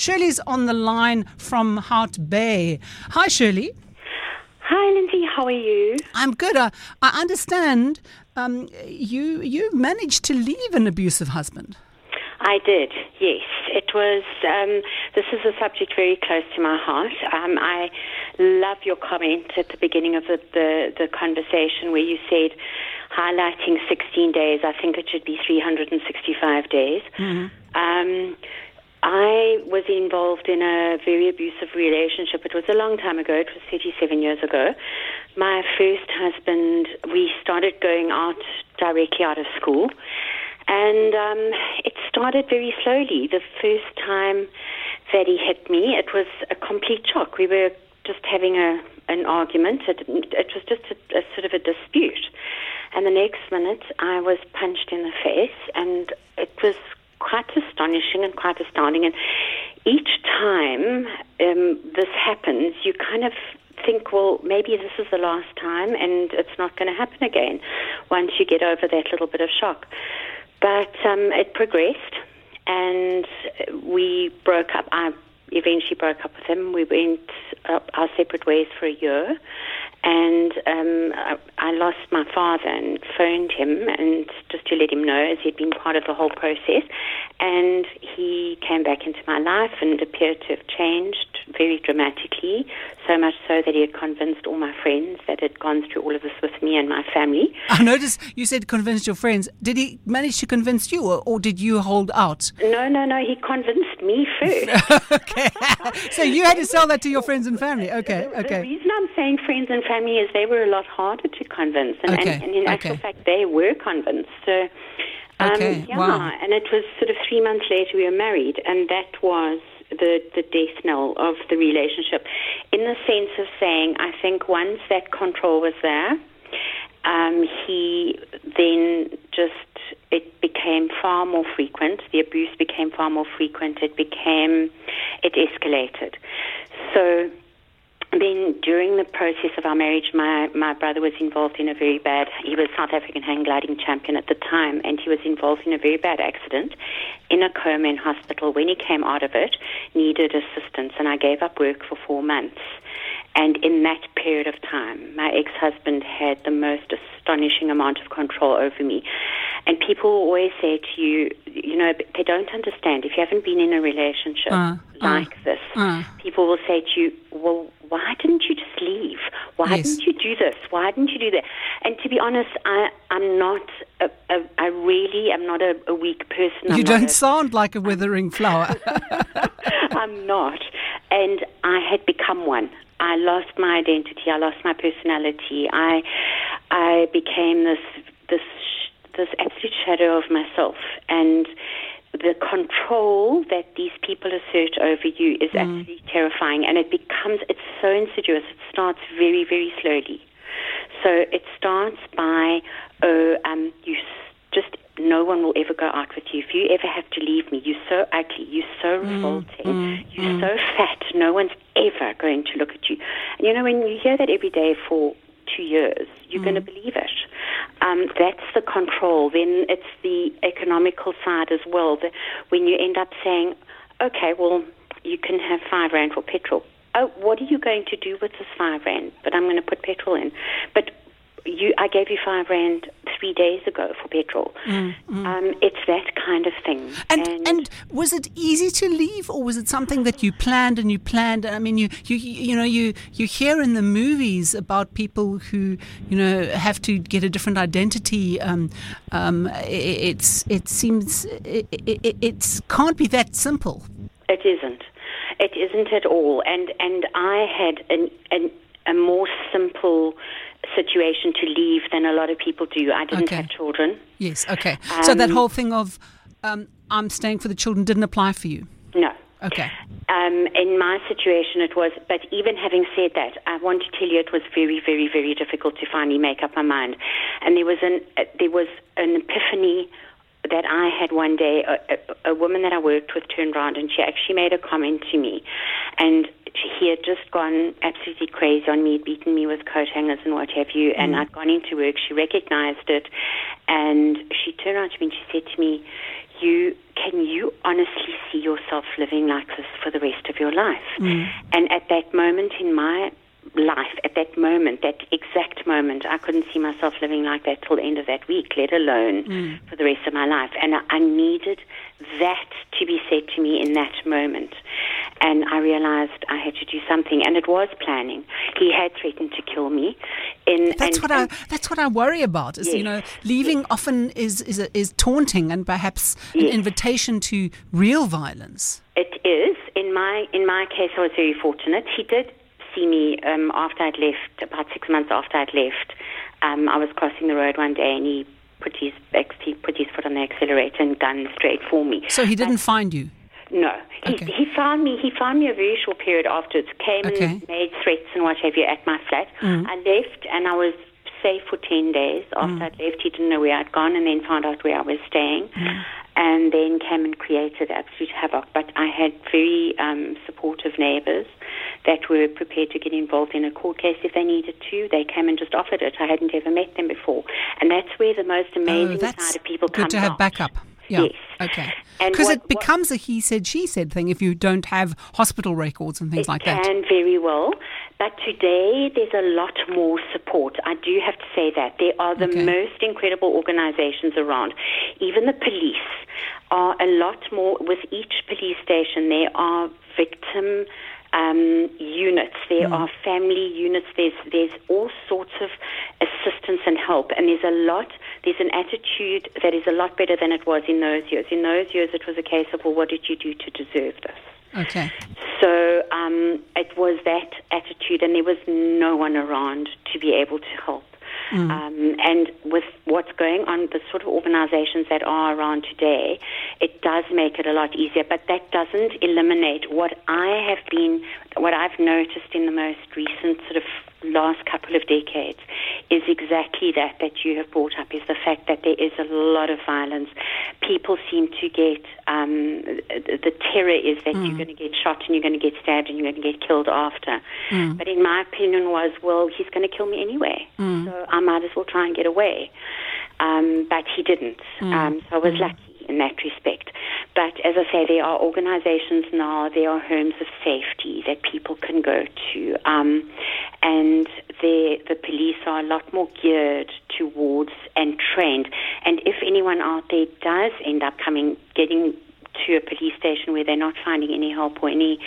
Shirley's on the line from Hout Bay. Hi, Shirley. Hi, Linzi. How are you? I'm good. Uh, I understand um, you you managed to leave an abusive husband. I did, yes. It was, um, this is a subject very close to my heart. Um, I love your comment at the beginning of the, the, the conversation where you said, highlighting 16 days, I think it should be 365 days. Mm-hmm. Um, I was involved in a very abusive relationship. It was a long time ago. It was 37 years ago. My first husband, we started going out directly out of school. And um, it started very slowly. The first time that he hit me, it was a complete shock. We were just having a an argument. It, it was just a, a sort of a dispute. And the next minute, I was punched in the face, and it was quite astonishing and quite astounding. And each time um, this happens, you kind of think, well, maybe this is the last time, and it's not going to happen again once you get over that little bit of shock. But um, it progressed, and we broke up. I eventually broke up with him. We went our separate ways for a year, and um, I, I, lost my father and phoned him and just to let him know as he'd been part of the whole process. And he came back into my life and appeared to have changed very dramatically, so much so that he had convinced all my friends that had gone through all of this with me and my family. I noticed you said convinced your friends. Did he manage to convince you, or, or did you hold out? No, no, no. He convinced me first. okay. so you had to sell that to your friends and family. Okay, okay. The reason I'm saying friends and family is they were a lot harder to convince, and, okay. and, and in actual okay. fact, they were convinced. So. Um, okay. Yeah, wow. and it was sort of three months later we were married, and that was the, the death knell of the relationship in the sense of saying, I think once that control was there, um, he then just, it became far more frequent. The abuse became far more frequent. It became, it escalated. So then during the process of our marriage, my, my brother was involved in a very bad, he was South African hang gliding champion at the time, and he was involved in a very bad accident in a coma in hospital. When he came out of it, needed assistance, and I gave up work for four months. And in that period of time, my ex husband had the most astonishing amount of control over me. And people always say to you, you know, they don't understand. If you haven't been in a relationship uh, like uh, this, uh. people will say to you, well, why didn't you just leave? Why yes. didn't you do this? Why didn't you do that? And to be honest, I, I'm not, a, a, I really am not a, a weak person. You I'm don't sound like a withering flower. I'm not. And I had become one. I lost my identity. I lost my personality. I, I became this, this, this absolute shadow of myself. And the control that these people assert over you is mm. absolutely terrifying, and it becomes it's so insidious. It starts very, very slowly. So it starts by, oh, um, you just no one will ever go out with you. If you ever have to leave me, you're so ugly, you're so mm, revolting, mm, you're mm. so fat, no one's ever going to look at you. And you know, when you hear that every day for two years, you're mm. going to believe it. Um, that's the control. Then it's the economical side as well. The, when you end up saying, okay, well, you can have five rand for petrol. Oh, what are you going to do with this five rand? But I'm going to put petrol in. But you, I gave you five rand three days ago for petrol. Mm, mm. Um, it's that kind of thing. And, and, and was it easy to leave, or was it something that you planned and you planned? I mean, you you you know you you hear in the movies about people who you know have to get a different identity. Um, um, it, it's it seems it, it, it can't be that simple. It isn't. It isn't at all. And and I had an, an a more simple situation to leave than a lot of people do. I didn't okay. have children. Yes, okay. Um, so that whole thing of um, I'm staying for the children didn't apply for you? No. Okay. Um, in my situation, it was, but even having said that, I want to tell you it was very, very, very difficult to finally make up my mind. And there was an, uh, there was an epiphany that I had one day. A, a, a woman that I worked with turned around and she actually made a comment to me. And he had just gone absolutely crazy on me, beaten me with coat hangers and what have you, and mm. I'd gone into work. She recognized it, and she turned around to me and she said to me, you can you honestly see yourself living like this for the rest of your life? Mm. And at that moment in my life, at that moment, that exact moment, I couldn't see myself living like that till the end of that week, let alone Mm. for the rest of my life. And I, I needed that to be said to me in that moment. And I realized I had to do something, and it was planning. He had threatened to kill me. In, That's and, what and I. That's what I worry about. Is you know, leaving often is is is taunting and perhaps an Yes. invitation to real violence. It is. In my in my case, I was very fortunate. He did see me um, after I'd left, about six months after I'd left. Um, I was crossing the road one day, and he put his he put his foot on the accelerator and gunned straight for me. So he didn't find you. No, he, Okay. he found me. He found me a very short period afterwards. Came Okay. and made threats and what have you at my flat. Mm. I left, and I was safe for ten days. After Mm. I'd left, he didn't know where I'd gone, and then found out where I was staying, Mm. And then came and created absolute havoc. But I had very um, supportive neighbours that were prepared to get involved in a court case if they needed to. They came and just offered it. I hadn't ever met them before, and that's where the most amazing oh, side of people good comes to have out. backup. Yeah. Yes. Okay. Because what- it what- becomes a he said she said thing if you don't have hospital records and things like that. it can very well. But today there's a lot more support. I do have to say that. There are the Okay. most incredible organizations around. Even the police are a lot more, with each police station, there are victim um, units, there Hmm. are family units, there's, there's all sorts of assistance and help. And there's a lot, there's an attitude that is a lot better than it was in those years. In those years, it was a case of, well, what did you do to deserve this? Okay. So um, it was that attitude, and there was no one around to be able to help. Um, and with what's going on, the sort of organizations that are around today, it does make it a lot easier. But that doesn't eliminate what I have been, what I've noticed in the most recent sort of last couple of decades is exactly that that you have brought up is the fact that there is a lot of violence. People seem to get um, the the terror is that you're going to get shot and you're going to get stabbed and you're going to get killed after. But in my opinion, was well, he's going to kill me anyway, so I might as well try and get away. Um, but he didn't, um, so I was lucky in that respect. But as I say, there are organizations now, there are homes of safety that people can go to. Um, and the, the police are a lot more geared towards and trained. And if anyone out there does end up coming, getting to a police station where they're not finding any help or any,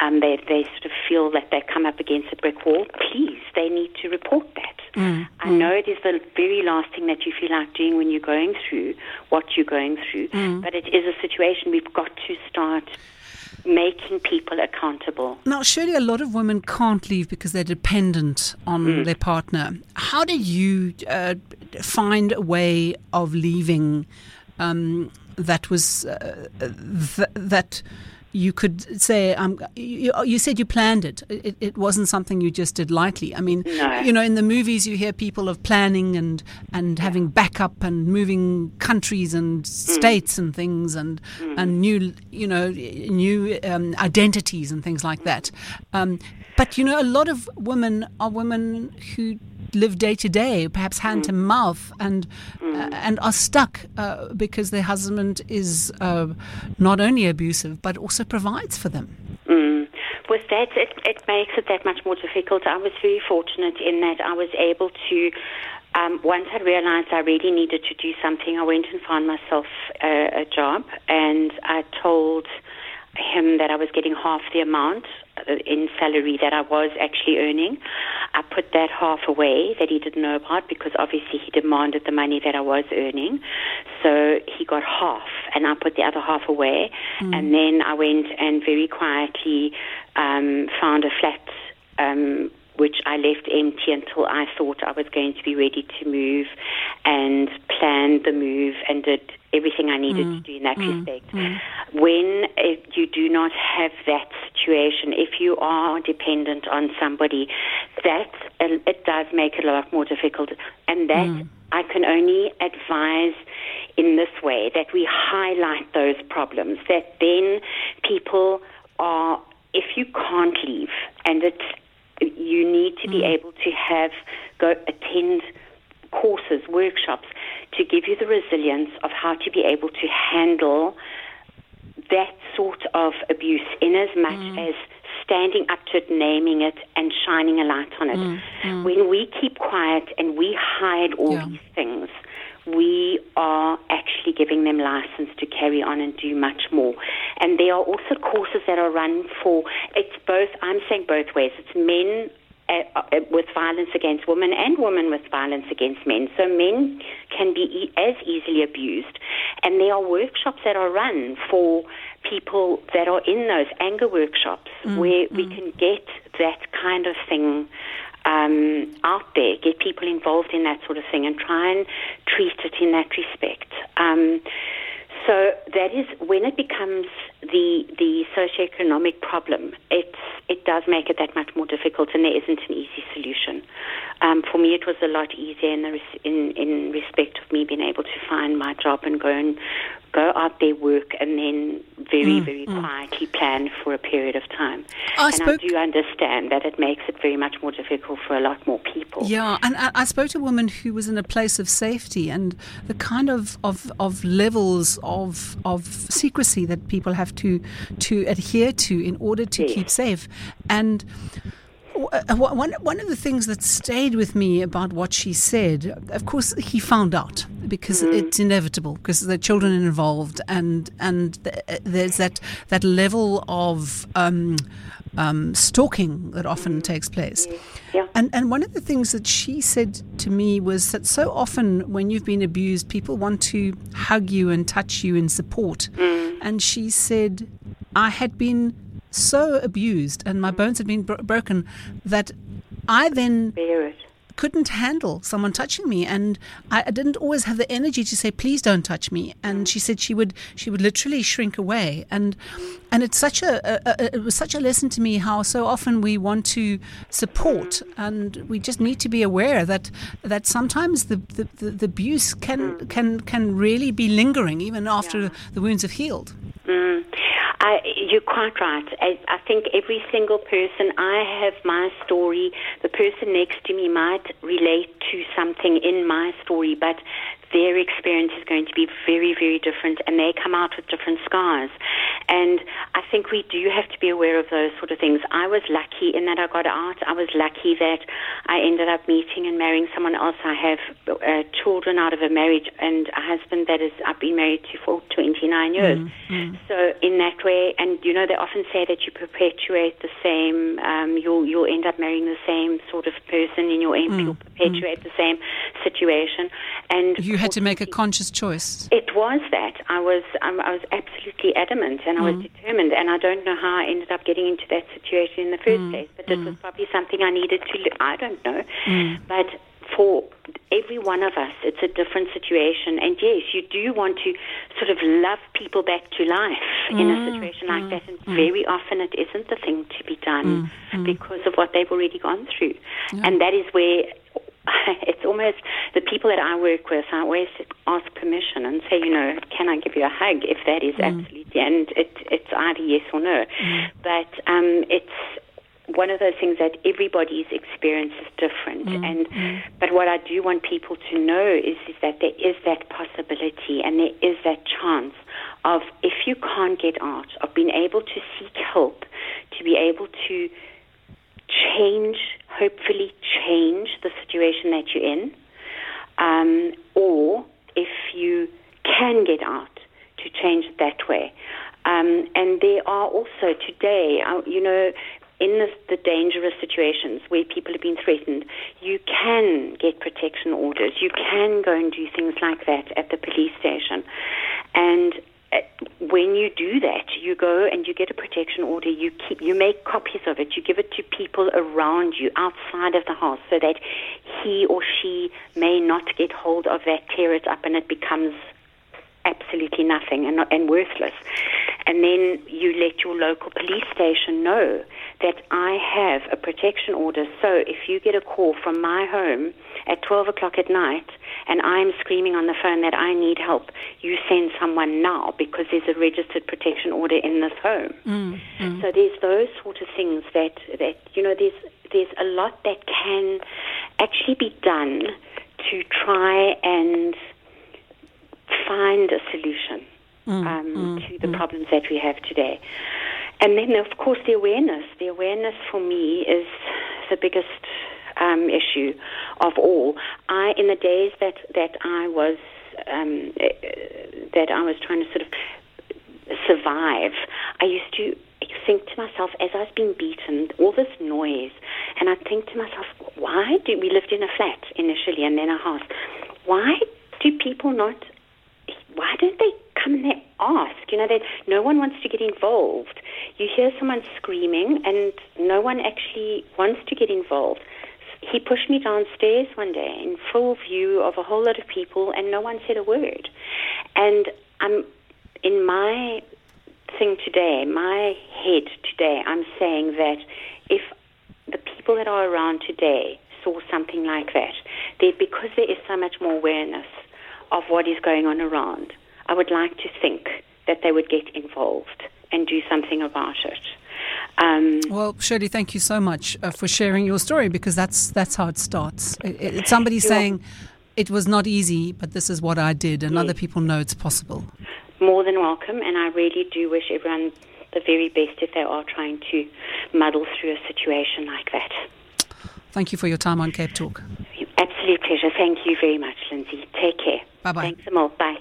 um, they, they sort of feel that they come up against a brick wall, please, they need to report that. I know it is the very last thing that you feel like doing when you're going through what you're going through, but it is a situation we've got to start making people accountable. Now, surely a lot of women can't leave because they're dependent on Mm. their partner. How do you uh, find a way of leaving um, that was uh, th- that you could say? Um, you, you said you planned it. it. It wasn't something you just did lightly. I mean, No. you know, in the movies you hear people of planning and and having backup and moving countries and states and things and and new you know new um, identities and things like that. Um, but you know, a lot of women are women who live day to day, perhaps hand to mouth, and uh, and are stuck uh, because their husband is uh, not only abusive but also provides for them. Mm. With that, it, it makes it that much more difficult. I was very fortunate in that I was able to. Um, once I realized I really needed to do something, I went and found myself a, a job, and I told him that I was getting half the amount in salary that I was actually earning. I put that half away that he didn't know about because obviously he demanded the money that I was earning. So he got half, and I put the other half away. And then I went and very quietly um, found a flat. Um, which I left empty until I thought I was going to be ready to move and planned the move and did everything I needed mm. to do in that mm. respect. Mm. When uh, you do not have that situation, if you are dependent on somebody, that uh, it does make it a lot more difficult. And that I can only advise in this way that we highlight those problems, that then people are, if you can't leave and it's you need to be able to have go attend courses, workshops to give you the resilience of how to be able to handle that sort of abuse in as much mm. as standing up to it, naming it, and shining a light on it. Mm, mm. When we keep quiet and we hide all yeah. these things, we are actually giving them license to carry on and do much more. And there are also courses that are run for, it's both, I'm saying both ways. It's men with violence against women and women with violence against men. So men can be as easily abused. And there are workshops that are run for people that are in those anger workshops mm, where mm. we can get that kind of thing um, out there, get people involved in that sort of thing, and try and treat it in that respect. Um, so that is when it becomes the the socioeconomic problem. It's it does make it that much more difficult, and there isn't an easy solution. Um, for me, it was a lot easier in, the res- in in respect of me being able to find my job and go and go out there, work, and then very, mm, very mm. quietly plan for a period of time. I and spoke, I do understand that it makes it very much more difficult for a lot more people. Yeah, and I, I, spoke to a woman who was in a place of safety, and the kind of, of, of levels of, of secrecy that people have to, to adhere to in order to yes. keep safe. And uh, one, one of the things that stayed with me about what she said, of course, he found out because mm. it's inevitable because the children involved and and uh, there's that that level of um, um, stalking that often mm. takes place. Yeah. And and one of the things that she said to me was that so often when you've been abused, people want to hug you and touch you in support. Mm. And she said, I had been so abused and my bones had been bro- broken that I then couldn't handle someone touching me. And I, I, didn't always have the energy to say please don't touch me. And she said she would she would literally shrink away. And and it's such a, a, a, it was such a lesson to me how so often we want to support and we just need to be aware that that sometimes the the, the, the abuse can can can really be lingering even after yeah. the wounds have healed. Mm. I, you're quite right. I, I think every single person, I have my story. The person next to me might relate to something in my story, but their experience is going to be very, very different, and they come out with different scars. And I think we do have to be aware of those sort of things. I was lucky in that I got out. I was lucky that I ended up meeting and marrying someone else. I have uh, children out of a marriage and a husband that is I've been married to for 29 years. Mm-hmm. So in that way, and you know, they often say that you perpetuate the same. Um, you'll you'll end up marrying the same sort of person in your end. Mm-hmm. You'll perpetuate the same situation. And you had to make a conscious choice. It was that I was um, I was absolutely adamant and I was mm. determined, and I don't know how I ended up getting into that situation in the first mm. place. But mm. it was probably something I needed to. I don't know, mm. but for every one of us, it's a different situation. And yes, you do want to sort of love people back to life mm, in a mm, situation like mm, that. And mm. very often it isn't the thing to be done mm, mm. because of what they've already gone through. Yeah. And that is where the people that I work with. I always ask permission and say, you know, can I give you a hug if that is mm. absolutely, and it, it's either yes or no. Mm. But um, it's one of those things that everybody's experience is different. Mm. And mm. but what I do want people to know is is that there is that possibility and there is that chance of if you can't get out, of being able to seek help, to be able to change, hopefully change the situation that you're in, um, or if you can get out, to change it that way. Um, and there are also today, uh, you know, in the, the, dangerous situations where people have been threatened, you can get protection orders. You can go and do things like that at the police station. And Uh, when you do that, you go and you get a protection order. You keep, you make copies of it. You give it to people around you outside of the house, so that he or she may not get hold of that, tear it up, and it becomes absolutely nothing and, and worthless. And then you let your local police station know that I have a protection order. So if you get a call from my home at 12 o'clock at night and I'm screaming on the phone that I need help, you send someone now because there's a registered protection order in this home. Mm, mm. So there's those sort of things that, that, you know, there's, there's a lot that can actually be done to try and find a solution Mm, um, to the problems that we have today. And then, of course, the awareness. The awareness for me is the biggest um, issue of all. I, in the days that that I was um, eh, that I was trying to sort of survive, I used to think to myself as I was being beaten, all this noise, and I'd think to myself, why do we lived in a flat initially and then a house? Why do people not? Why don't they come and they ask? You know, that no one wants to get involved. You hear someone screaming, and no one actually wants to get involved. He pushed me downstairs one day in full view of a whole lot of people, and no one said a word. And I'm in my thing today, my head today, I'm saying that if the people that are around today saw something like that, they, because there is so much more awareness of what is going on around, I would like to think that they would get involved and do something about it. Um, well, Shirley, thank you so much uh, for sharing your story because that's that's how it starts. It, it, it's somebody saying it was not easy, but this is what I did, and yes. other people know it's possible. More than welcome, and I really do wish everyone the very best if they are trying to muddle through a situation like that. Thank you for your time on Cape Talk. Absolute pleasure. Thank you very much, Linzi. Take care. Bye bye. Thanks a lot. Bye.